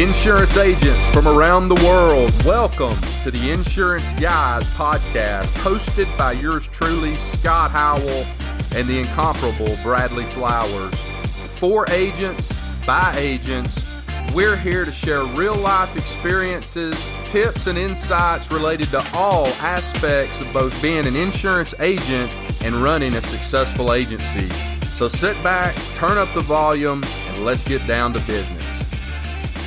Insurance agents from around the world, welcome to the Insurance Guys podcast, hosted by yours truly, Scott Howell, and the incomparable Bradley Flowers. For agents, by agents, we're here to share real life experiences, tips, and insights related to all aspects of both being an insurance agent and running a successful agency. So sit back, turn up the volume, and let's get down to business.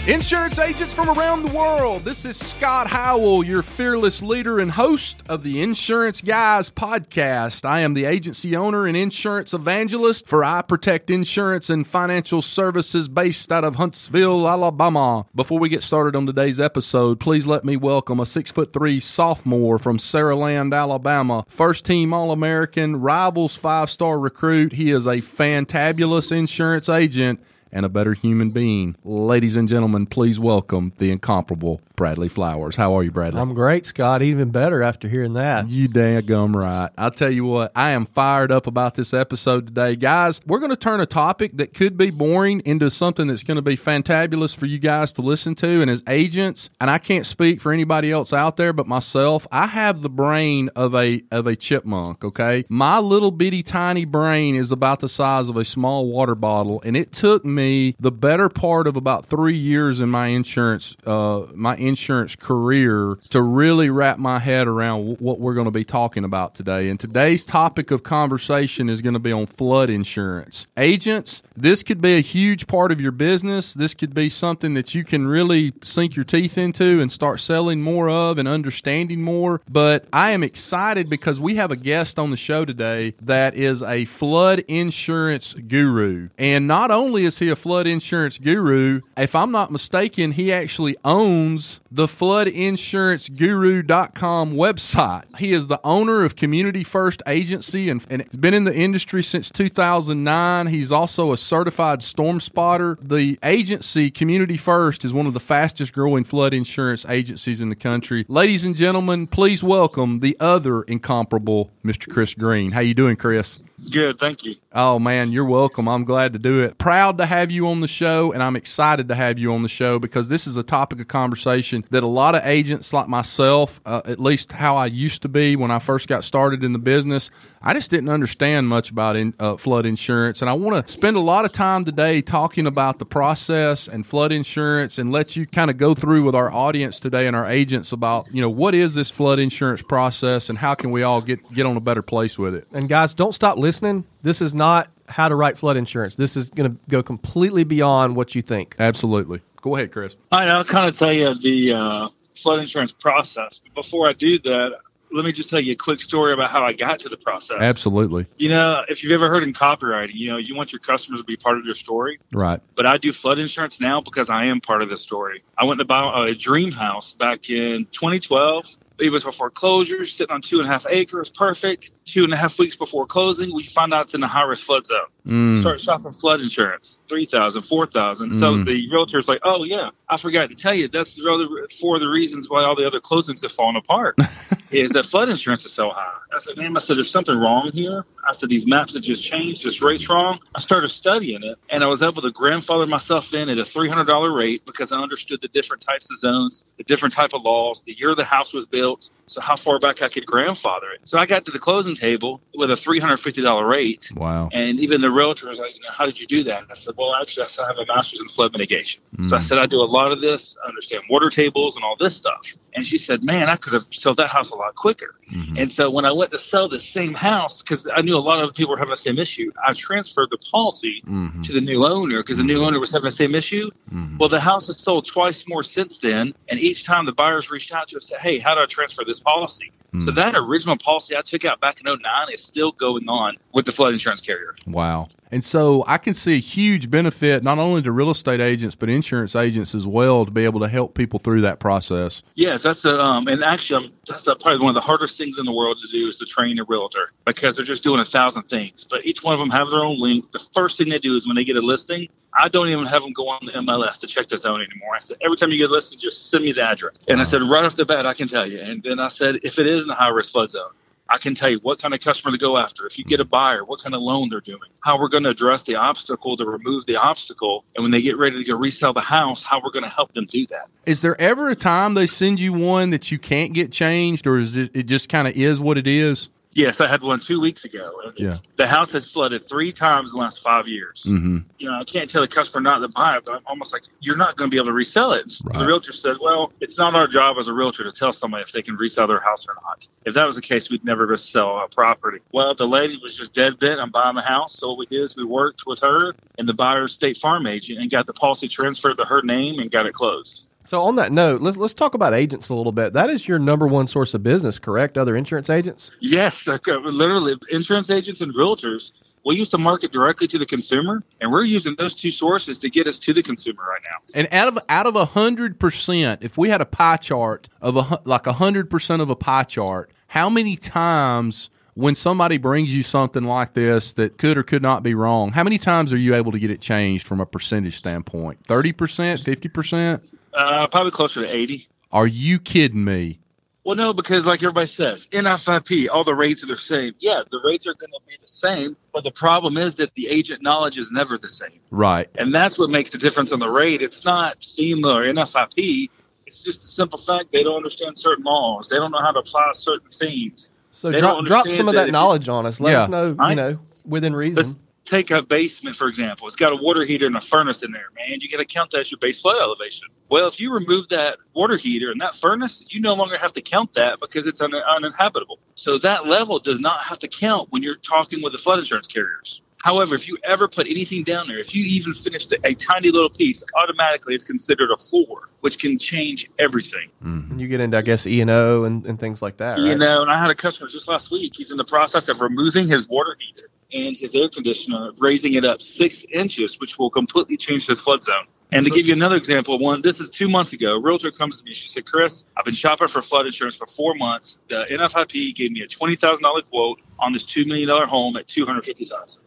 Insurance agents from around the world, this is Scott Howell, your fearless leader and host of the Insurance Guys podcast. I am the agency owner and insurance evangelist for I Protect Insurance and Financial Services based out of Huntsville, Alabama. Before we get started on today's episode, please let me welcome a six foot three sophomore from Saraland, Alabama, first team All American, Rivals five star recruit. He is a fantabulous insurance agent and a better human being. Ladies and gentlemen, please welcome the incomparable Bradley Flowers. How are you, Bradley? I'm great, Scott. Even better after hearing that. You damn gum right. I'll tell you what, I am fired up about this episode today. Guys, we're going to turn a topic that could be boring into something that's going to be fantabulous for you guys to listen to. And as agents, and I can't speak for anybody else out there but myself, I have the brain of a of a chipmunk, okay? My little bitty tiny brain is about the size of a small water bottle, and it took me the better part of about three years in my insurance uh my insurance career to really wrap my head around what we're going to be talking about today. And today's topic of conversation is going to be on flood insurance. Agents, this could be a huge part of your business. This could be something that you can really sink your teeth into and start selling more of and understanding more. But I am excited because we have a guest on the show today that is a flood insurance guru. And not only is he a flood insurance guru, if I'm not mistaken, he actually owns the floodinsuranceguru.com website. He is the owner of Community First Agency and, and has been in the industry since 2009. He's also a certified storm spotter. The agency, Community First, is one of the fastest growing flood insurance agencies in the country. Ladies and gentlemen, please welcome the other incomparable Mr. Chris Greene. How you doing, Chris? Good, thank you. Oh man, you're welcome. I'm glad to do it. Proud to have you on the show, and I'm excited to have you on the show because this is a topic of conversation that a lot of agents like myself, uh, at least how I used to be when I first got started in the business, I just didn't understand much about in, uh, flood insurance, and I want to spend a lot of time today talking about the process and flood insurance, and let you kind of go through with our audience today and our agents about you know what is this flood insurance process and how can we all get get on a better place with it. And guys, don't stop listening listening, this is not how to write flood insurance. This is going to go completely beyond what you think. Absolutely. Go ahead, Chris. All right, I'll kind of tell you the uh, flood insurance process. But before I do that, let me just tell you a quick story about how I got to the process. Absolutely. You know, if you've ever heard in copywriting, you know, you want your customers to be part of your story. Right. But I do flood insurance now because I am part of the story. I went to buy a dream house back in 2012. It was before closure, sitting on two and a half acres, perfect. Two and a half weeks before closing, we find out it's in a high risk flood zone. Mm. Start shopping flood insurance, 3000 4000 mm. So the realtor's like, oh, yeah, I forgot to tell you, that's the other, four of the reasons why all the other closings have fallen apart is that flood insurance is so high. I said, man, I said, there's something wrong here. I said, these maps have just changed, this rate's wrong. I started studying it, and I was able to grandfather myself in at a $300 rate because I understood the different types of zones, the different type of laws, the year the house was built, so how far back I could grandfather it. So I got to the closing table with a $350 rate. Wow. And even the realtor was like, you know, how did you do that? And I said, well, actually, I, have a master's in flood mitigation. Mm. So I said, I do a lot of this. I understand water tables and all this stuff. And she said, man, I could have sold that house a lot quicker. Mm-hmm. And so when I went to sell the same house, because I knew a lot of people were having the same issue, I transferred the policy mm-hmm. to the new owner because the new mm-hmm. owner was having the same issue. Mm-hmm. Well, the house has sold twice more since then. And each time the buyers reached out to us said, hey, how do I transfer this policy? So hmm. that original policy I took out back in 09 is still going on with the flood insurance carrier. Wow. And so I can see a huge benefit not only to real estate agents but insurance agents as well to be able to help people through that process. Yes, that's the um, and actually um, that's the, probably one of the hardest things in the world to do is to train a realtor because they're just doing a thousand things. But each one of them have their own link. The first thing they do is when they get a listing, I don't even have them go on the MLS to check the zone anymore. I said every time you get a listing, just send me the address. And I said right off the bat, I can tell you. And then I said if it is in a high risk flood zone, I can tell you what kind of customer to go after. If you get a buyer, what kind of loan they're doing, how we're going to address the obstacle to remove the obstacle, and when they get ready to go resell the house, how we're going to help them do that. Is there ever a time they send you one that you can't get changed, or is it, it just kind of is what it is? Yes, I had one two weeks ago. Yeah. The house has flooded three times in the last five years. Mm-hmm. You know, I can't tell the customer not to buy it, but I'm almost like you're not going to be able to resell it. Right. The realtor said, "Well, it's not our job as a realtor to tell somebody if they can resell their house or not. If that was the case, we'd never sell a property." Well, the lady was just dead bent on buying the house, so what we did is we worked with her and the buyer's state farm agent and got the policy transferred to her name and got it closed. So on that note, let's let's talk about agents a little bit. That is your number one source of business, correct? Other insurance agents? Yes, uh, literally, insurance agents and realtors. We used to market directly to the consumer, and we're using those two sources to get us to the consumer right now. And out of out of a hundred percent, if we had a pie chart of a like a hundred percent of a pie chart, how many times when somebody brings you something like this that could or could not be wrong, how many times are you able to get it changed from a percentage standpoint? Thirty percent, fifty percent? Uh, probably closer to 80. Are you kidding me? Well, no, because like everybody says, NFIP, all the rates are the same. Yeah, the rates are going to be the same, but the problem is that the agent knowledge is never the same. Right. And that's what makes the difference on the rate. It's not FEMA or NFIP. It's just a simple fact they don't understand certain laws. They don't know how to apply certain things. So They drop don't drop understand some of that that if you- knowledge on us. Let Yeah. us know, you know, within Let's reason. Take a basement, for example. It's got a water heater and a furnace in there, man. You got to count that as your base flood elevation. Well, if you remove that water heater and that furnace, you no longer have to count that because it's un- uninhabitable. So that level does not have to count when you're talking with the flood insurance carriers. However, if you ever put anything down there, if you even finished a, tiny little piece, automatically it's considered a floor, which can change everything. And you get into, I guess, E and O and things like that, right? You know, and I had a customer just last week. He's in the process of removing his water heater and his air conditioner, raising it up six inches, which will completely change his flood zone. And to give you another example, one this is two months ago. A realtor comes to me. She said, "Chris, I've been shopping for flood insurance for four months. The NFIP gave me a twenty thousand dollar quote on this two million dollar home at two hundred fifty thousand.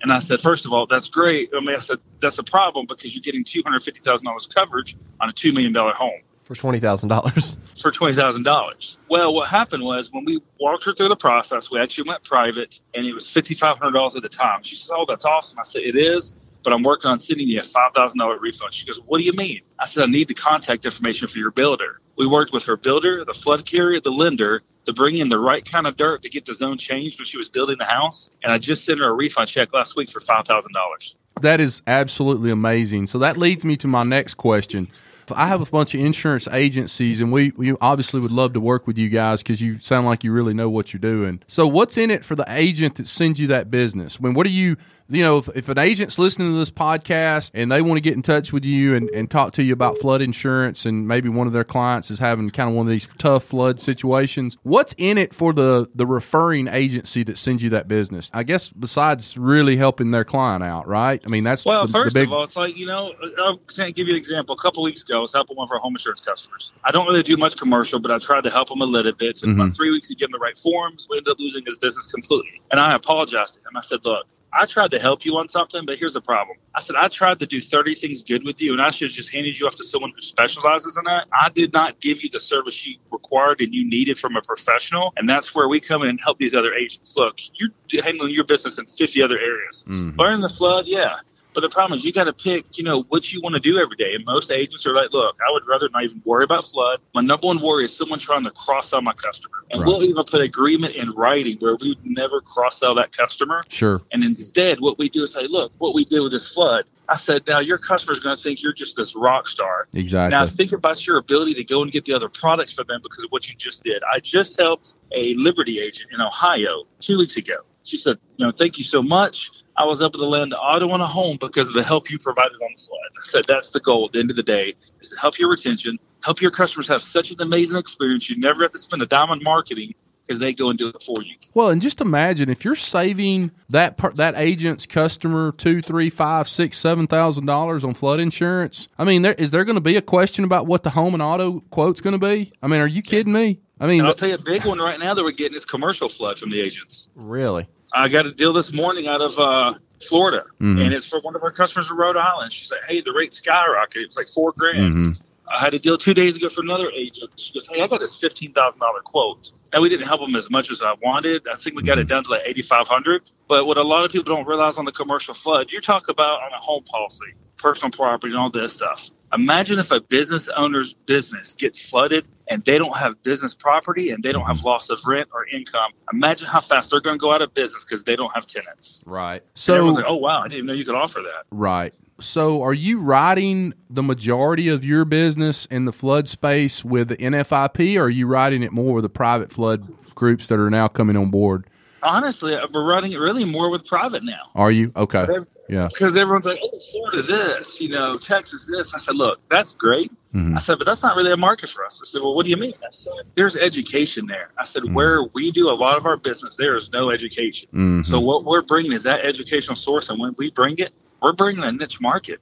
And I said, first of all, that's great. I mean, I said that's a problem because you're getting two hundred fifty thousand dollars coverage on a two million dollar home For twenty thousand dollars. for twenty thousand dollars. Well, what happened was when we walked her through the process, we actually went private, and it was fifty five hundred dollars at the time. She said, "Oh, that's awesome." I said, "It is." But I'm working on sending you a five thousand dollar refund. She goes, "What do you mean?" I said, "I need the contact information for your builder." We worked with her builder, the flood carrier, the lender to bring in the right kind of dirt to get the zone changed when she was building the house. And I just sent her a refund check last week for five thousand dollars. That is absolutely amazing. So that leads me to my next question. I have a bunch of insurance agencies, and we, we obviously would love to work with you guys because you sound like you really know what you're doing. So, what's in it for the agent that sends you that business? When what do you, you know, if, if an agent's listening to this podcast and they want to get in touch with you and, and talk to you about flood insurance, and maybe one of their clients is having kind of one of these tough flood situations, what's in it for the, the referring agency that sends you that business? I guess besides really helping their client out, right? I mean, that's Well, the, first the big. of all, it's like you know, I'll say- give you an example. A couple weeks ago, I was helping one of our home insurance customers. I don't really do much commercial, but I tried to help him a little bit. Took about mm-hmm. three weeks to give him the right forms. We ended up losing his business completely, and I apologized to him. I said, "Look, I tried to help you on something, but here's the problem. I said I tried to do 30 things good with you, and I should have just handed you off to someone who specializes in that. I did not give you the service you required and you needed from a professional, and that's where we come in and help these other agents. Look, you're handling your business in 50 other areas. Mhm. Learn the flood, yeah. But the problem is you got to pick, you know, what you want to do every day. And most agents are like, look, I would rather not even worry about flood. My number one worry is someone trying to cross sell my customer. And Right. we'll even put agreement in writing where we would never cross sell that customer. Sure. And instead, what we do is say, look, what we did with this flood. I said, now your customer's going to think you're just this rock star. Exactly. Now think about your ability to go and get the other products for them because of what you just did. I just helped a Liberty agent in Ohio two weeks ago. She said, you know, thank you so much. I was able to land the auto on a home because of the help you provided on the flood. I said that's the goal at the end of the day is to help your retention, help your customers have such an amazing experience. You never have to spend a dime on marketing because they go and do it for you. Well, and just imagine if you're saving that per, that agent's customer two, three, five, six, seven thousand dollars on flood insurance. I mean, there is there going to be a question about what the home and auto quote's going to be? I mean, are you kidding me? I mean, And I'll tell you a big one right now that we're getting is commercial flood from the agents. Really? I got a deal this morning out of uh, Florida, Mhm. and it's for one of our customers in Rhode Island. She's like, "Hey, the rate skyrocketed. It was like four grand." Mhm. I had a deal two days ago for another agent. She goes, "Hey, I got this fifteen thousand dollar quote." And we didn't help them as much as I wanted. I think we got it down to like eighty five hundred. But what a lot of people don't realize on the commercial flood, you talk about on a home policy, personal property, and all this stuff. Imagine if a business owner's business gets flooded and they don't have business property and they don't have mm-hmm. loss of rent or income. Imagine how fast they're going to go out of business because they don't have tenants. Right. So like, oh wow, I didn't even know you could offer that. Right. So, are you writing the majority of your business in the flood space with the NFIP, or are you writing it more with the private flood groups that are now coming on board? Honestly, uh, we're running it really more with private now. Are you okay? Yeah. because everyone's like, oh, Florida this, you know, Texas this. I said, look, that's great. Mhm. I said, but that's not really a market for us. I said, well, what do you mean? I said, there's education there. I said, where we do a lot of our business, there is no education. Mhm. So what we're bringing is that educational source, and when we bring it, we're bringing a niche market.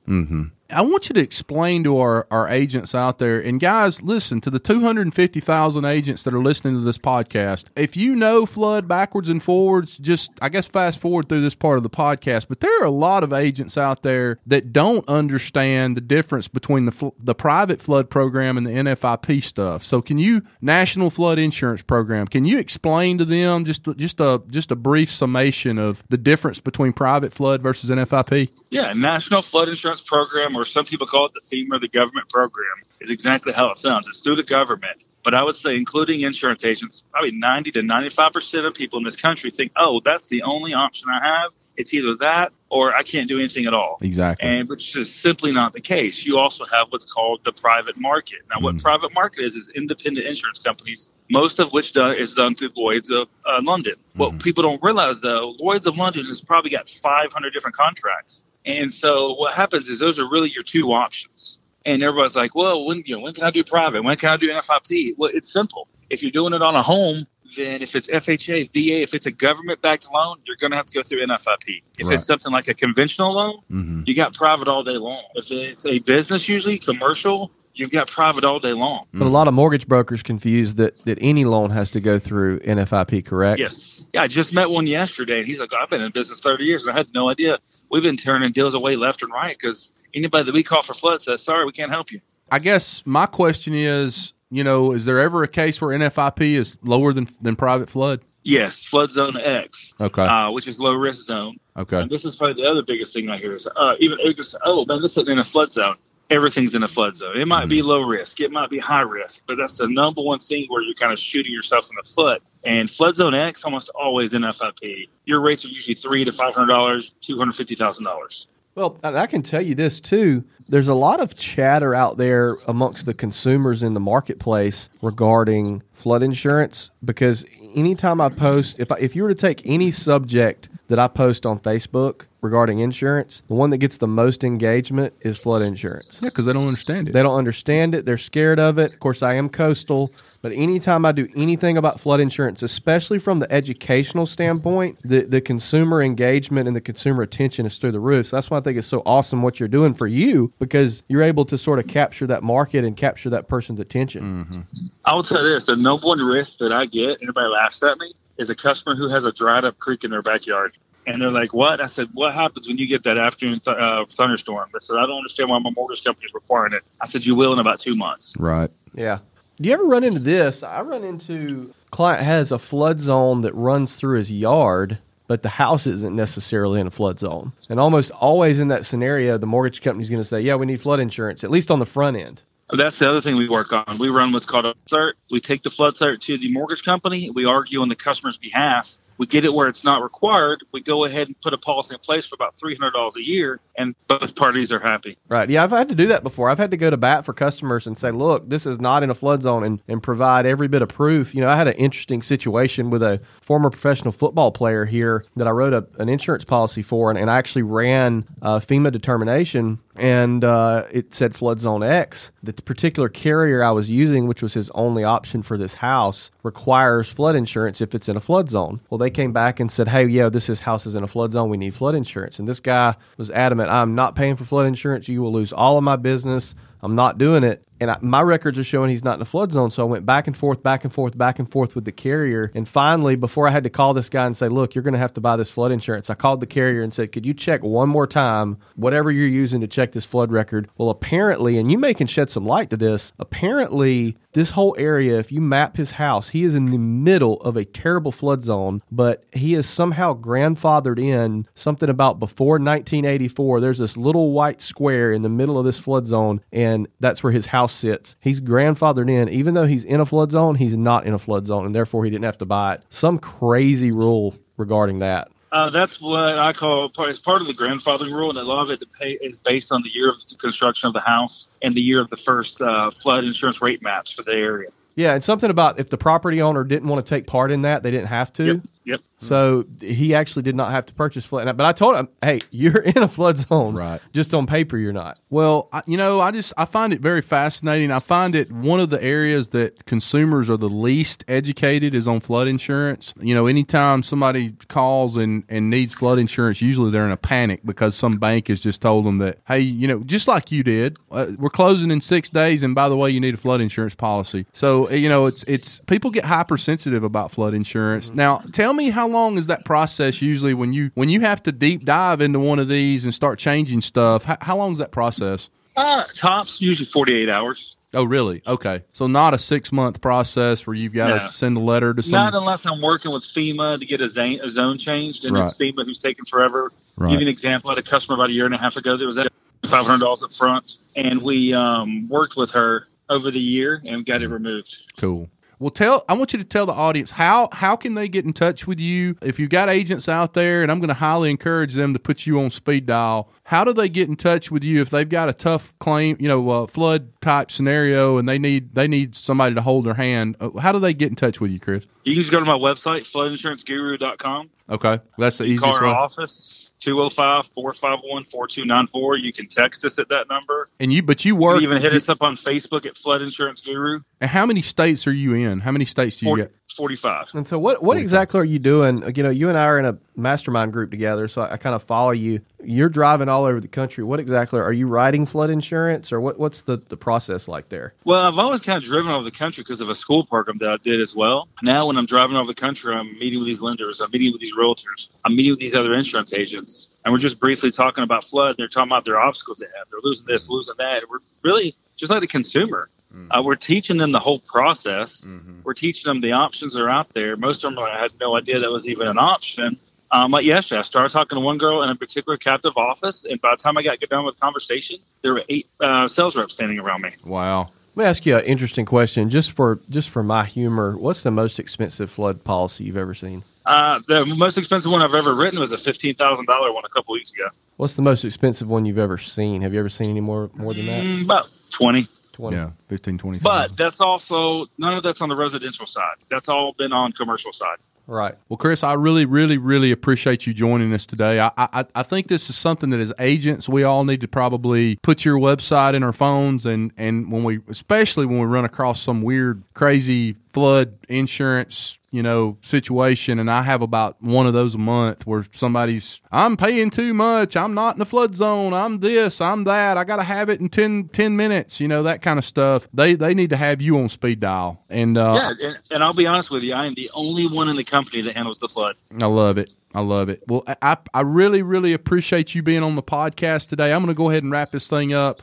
I want you to explain to our, our agents out there, and guys, listen to the 250,000 agents that are listening to this podcast. If you know flood backwards and forwards, just, I guess, fast forward through this part of the podcast. But there are a lot of agents out there that don't understand the difference between the, the private flood program and the NFIP stuff. So, can you, National Flood Insurance Program, can you explain to them just, just, a, just a brief summation of the difference between private flood versus NFIP? Yeah, National Flood Insurance Program, or some people call it the FEMA, or the government program, is exactly how it sounds. It's through the government. But I would say, including insurance agents, probably 90 to 95% of people in this country think, oh, that's the only option I have. It's either that or I can't do anything at all. Exactly. And which is simply not the case. You also have what's called the private market. Now, what Mhm. private market is is independent insurance companies, most of which done, is done through Lloyd's of uh, London. What people don't realize though, Lloyd's of London has probably got 500 different contracts, and so what happens is those are really your two options. And everybody's like, well, when you know, when can I do private? When can I do NFIP? Well, it's simple. If you're doing it on a home, then if it's FHA, VA, if it's a government-backed loan, you're going to have to go through NFIP. If Right. it's something like a conventional loan, hmm you got private all day long. If it's a business, usually commercial, you've got private all day long. But a lot of mortgage brokers confuse that that any loan has to go through NFIP, correct? Yes. Yeah, I just met one yesterday, and he's like, I've been in business 30 years, and I had no idea. We've been turning deals away left and right because anybody that we call for flood says, sorry, we can't help you. I guess my question is, you know, is there ever a case where NFIP is lower than than private flood? Yes, flood zone X, Okay. uh, which is low risk zone. Okay. And this is probably the other biggest thing I hear is uh, even agents oh, man, this is in a flood zone. Everything's in a flood zone. It might be Mm-hmm. low risk, it might be high risk, but that's the number one thing where you're kind of shooting yourself in the foot. And flood zone X almost always NFIP. Your rates are usually three to five hundred dollars, two hundred fifty thousand dollars. Well, I can tell you this too. There's a lot of chatter out there amongst the consumers in the marketplace regarding flood insurance because anytime I post, if I, if you were to take any subject that I post on Facebook regarding insurance, the one that gets the most engagement is flood insurance. Yeah, because they don't understand it. They don't understand it. They're scared of it. Of course, I am coastal, but anytime I do anything about flood insurance, especially from the educational standpoint, the, the consumer engagement and the consumer attention is through the roof. So that's why I think it's so awesome what you're doing for you because you're able to sort of capture that market and capture that person's attention. Mm-hmm. I would say this: the number one risk that I get, and everybody laughs at me, is a customer who has a dried up creek in their backyard. And they're like, "What?" I said, "What happens when you get that afternoon th- uh, thunderstorm?" They said, "I don't understand why my mortgage company is requiring it." I said, "You will in about two months." right. Yeah. Do you ever run into this? I run into client has a flood zone that runs through his yard, but the house isn't necessarily in a flood zone. And almost always in that scenario, the mortgage company is going to say, "Yeah, we need flood insurance, at least on the front end." That's the other thing we work on. We run what's called a cert. We take the flood cert to the mortgage company. We argue on the customer's behalf. We get it where it's not required. We go ahead and put a policy in place for about three hundred dollars a year, and both parties are happy. Right. Yeah, I've had to do that before. I've had to go to bat for customers and say, look, this is not in a flood zone and, and provide every bit of proof. You know, I had an interesting situation with a former professional football player here that I wrote a, an insurance policy for, and, and I actually ran uh, FEMA determination, and uh, it said flood zone X. The particular carrier I was using, which was his only option for this house, requires flood insurance if it's in a flood zone. Well, they came back and said, hey, yeah, this is house is in a flood zone. We need flood insurance. And this guy was adamant, I'm not paying for flood insurance. You will lose all of my business. I'm not doing it. And I, my records are showing he's not in the flood zone. So I went back and forth, back and forth, back and forth with the carrier. And finally, before I had to call this guy and say, look, you're going to have to buy this flood insurance, I called the carrier and said, could you check one more time whatever you're using to check this flood record? Well, apparently, and you may can shed some light to this, apparently, this whole area, if you map his house, he is in the middle of a terrible flood zone, but he is somehow grandfathered in something about before 1984. There's this little white square in the middle of this flood zone, and that's where his house sits. He's grandfathered in, even though he's in a flood zone, he's not in a flood zone, and therefore he didn't have to buy it. Some crazy rule regarding that. Uh, that's what I call part, it's part of the grandfathering rule, and a lot of it is based on the year of the construction of the house and the year of the first uh, flood insurance rate maps for the area. Yeah, and something about if the property owner didn't want to take part in that, they didn't have to. Yep. Yep. So he actually did not have to purchase flood. But I told him, hey, you're in a flood zone. Right. Just on paper, you're not. Well, I, you know, I just I find it very fascinating. I find it one of the areas that consumers are the least educated is on flood insurance. You know, anytime somebody calls and and needs flood insurance, usually they're in a panic because some bank has just told them that, hey, you know, just like you did, uh, we're closing in six days, and by the way, you need a flood insurance policy. So you know, it's it's people get hypersensitive about flood insurance. Now, tell me how long is that process usually when you when you have to deep dive into one of these and start changing stuff? How, how long is that process? Uh, tops usually 48 hours. Oh, really? Okay. So not a six month process where you've got No. to send a letter to some. Not unless I'm working with FEMA to get a zone, a zone changed, and it's FEMA who's taking forever. Right. Give you an example. I had a customer about a year and a half ago that was at $500 up front, and we um, worked with her over the year and got it removed. Cool. Well, tell. I want you to tell the audience how how can they get in touch with you if you've got agents out there, and I'm going to highly encourage them to put you on speed dial. How do they get in touch with you if they've got a tough claim, you know, uh, flood type scenario, and they need they need somebody to hold their hand? Uh, How do they get in touch with you, Chris? You can just go to my website, floodinsuranceguru.com. Okay, that's the You call easiest our way. office, 205 451 4294. You can text us at that number. And you, but you You work. can even hit us up on Facebook at Flood Insurance Guru. And how many states are you in? How many states do you 40, get? 45. And so, what what exactly are you doing? You know, you and I are in a mastermind group together, so I, I kind of follow you. You're driving all over the country. What exactly are you writing flood insurance, or what? What's the, the process like there? Well, I've always kind of driven over the country because of a school program that I did as well. Now, when I'm driving over the country, I'm meeting with these lenders, I'm meeting with these realtors, I'm meeting with these other insurance agents, and we're just briefly talking about flood. They're talking about their obstacles they have. They're losing this, losing that. We're really just like the consumer. Uh, we're teaching them the whole process. We're teaching them the options that are out there. Most of them I had no idea that was even an option. Um, like yesterday, I started talking to one girl in a particular captive office, and by the time I got get done with the conversation, there were eight uh, sales reps standing around me. Wow. Let me ask you an interesting question, just for just for my humor. What's the most expensive flood policy you've ever seen? Uh, the most expensive one I've ever written was a fifteen thousand dollar one a couple weeks ago. What's the most expensive one you've ever seen? Have you ever seen any more more than that? Mm, about twenty. Twenty. Yeah, 15, 20. But that's also none of that's on the residential side. That's all been on commercial side. Right. Well, Chris, I really, really, really appreciate you joining us today. I, I, I think this is something that as agents, we all need to probably put your website in our phones, and and when we, especially when we run across some weird, crazy flood insurance, you know, situation, and I have about one of those a month where somebody's, I'm paying too much, I'm not in the flood zone, I'm this, I'm that, I got to have it in 10, 10 minutes, you know, that kind of stuff. They they need to have you on speed dial, and uh, yeah, and, and I'll be honest with you, I am the only one in the company that handles the flood. I love it. I love it. Well, I- I, I really, really appreciate you being on the podcast today. I'm going to go ahead and wrap this thing up.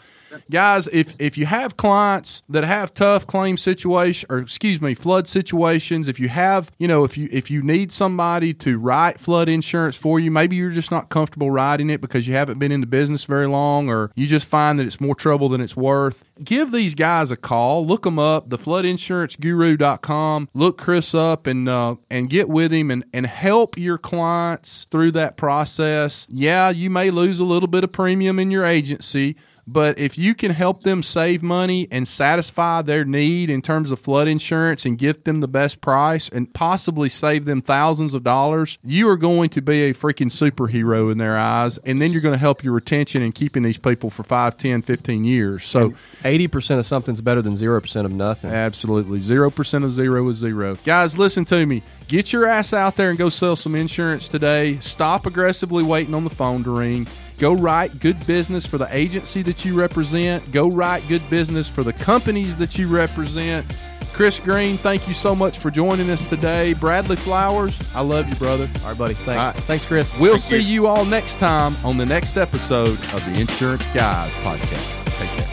Guys, if if you have clients that have tough claim situation or excuse me, flood situations, if you have, you know, if you if you need somebody to write flood insurance for you, maybe you're just not comfortable writing it because you haven't been in the business very long or you just find that it's more trouble than it's worth. Give these guys a call. Look them up, thefloodinsuranceguru.com. Look Chris up and uh, and get with him and, and help your clients through that process. Yeah, you may lose a little bit of premium in your agency, but if you can help them save money and satisfy their need in terms of flood insurance and give them the best price and possibly save them thousands of dollars, you are going to be a freaking superhero in their eyes. And then you're going to help your retention and keeping these people for 5, 10, 15 years. So, Eighty percent of something's better than zero percent of nothing. Absolutely. 0% of zero is zero. Guys, listen to me. Get your ass out there and go sell some insurance today. Stop aggressively waiting on the phone to ring. Go write good business for the agency that you represent. Go write good business for the companies that you represent. Chris Greene, thank you so much for joining us today. Bradley Flowers, I love you, brother. All right, buddy. Thanks. Right. Thanks, Chris. We'll Thank see you. you all next time on the next episode of the Insurance Guys podcast. Take care.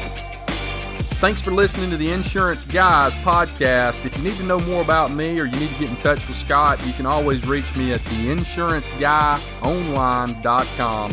Thanks for listening to the Insurance Guys podcast. If you need to know more about me or you need to get in touch with Scott, you can always reach me at theinsuranceguyonline.com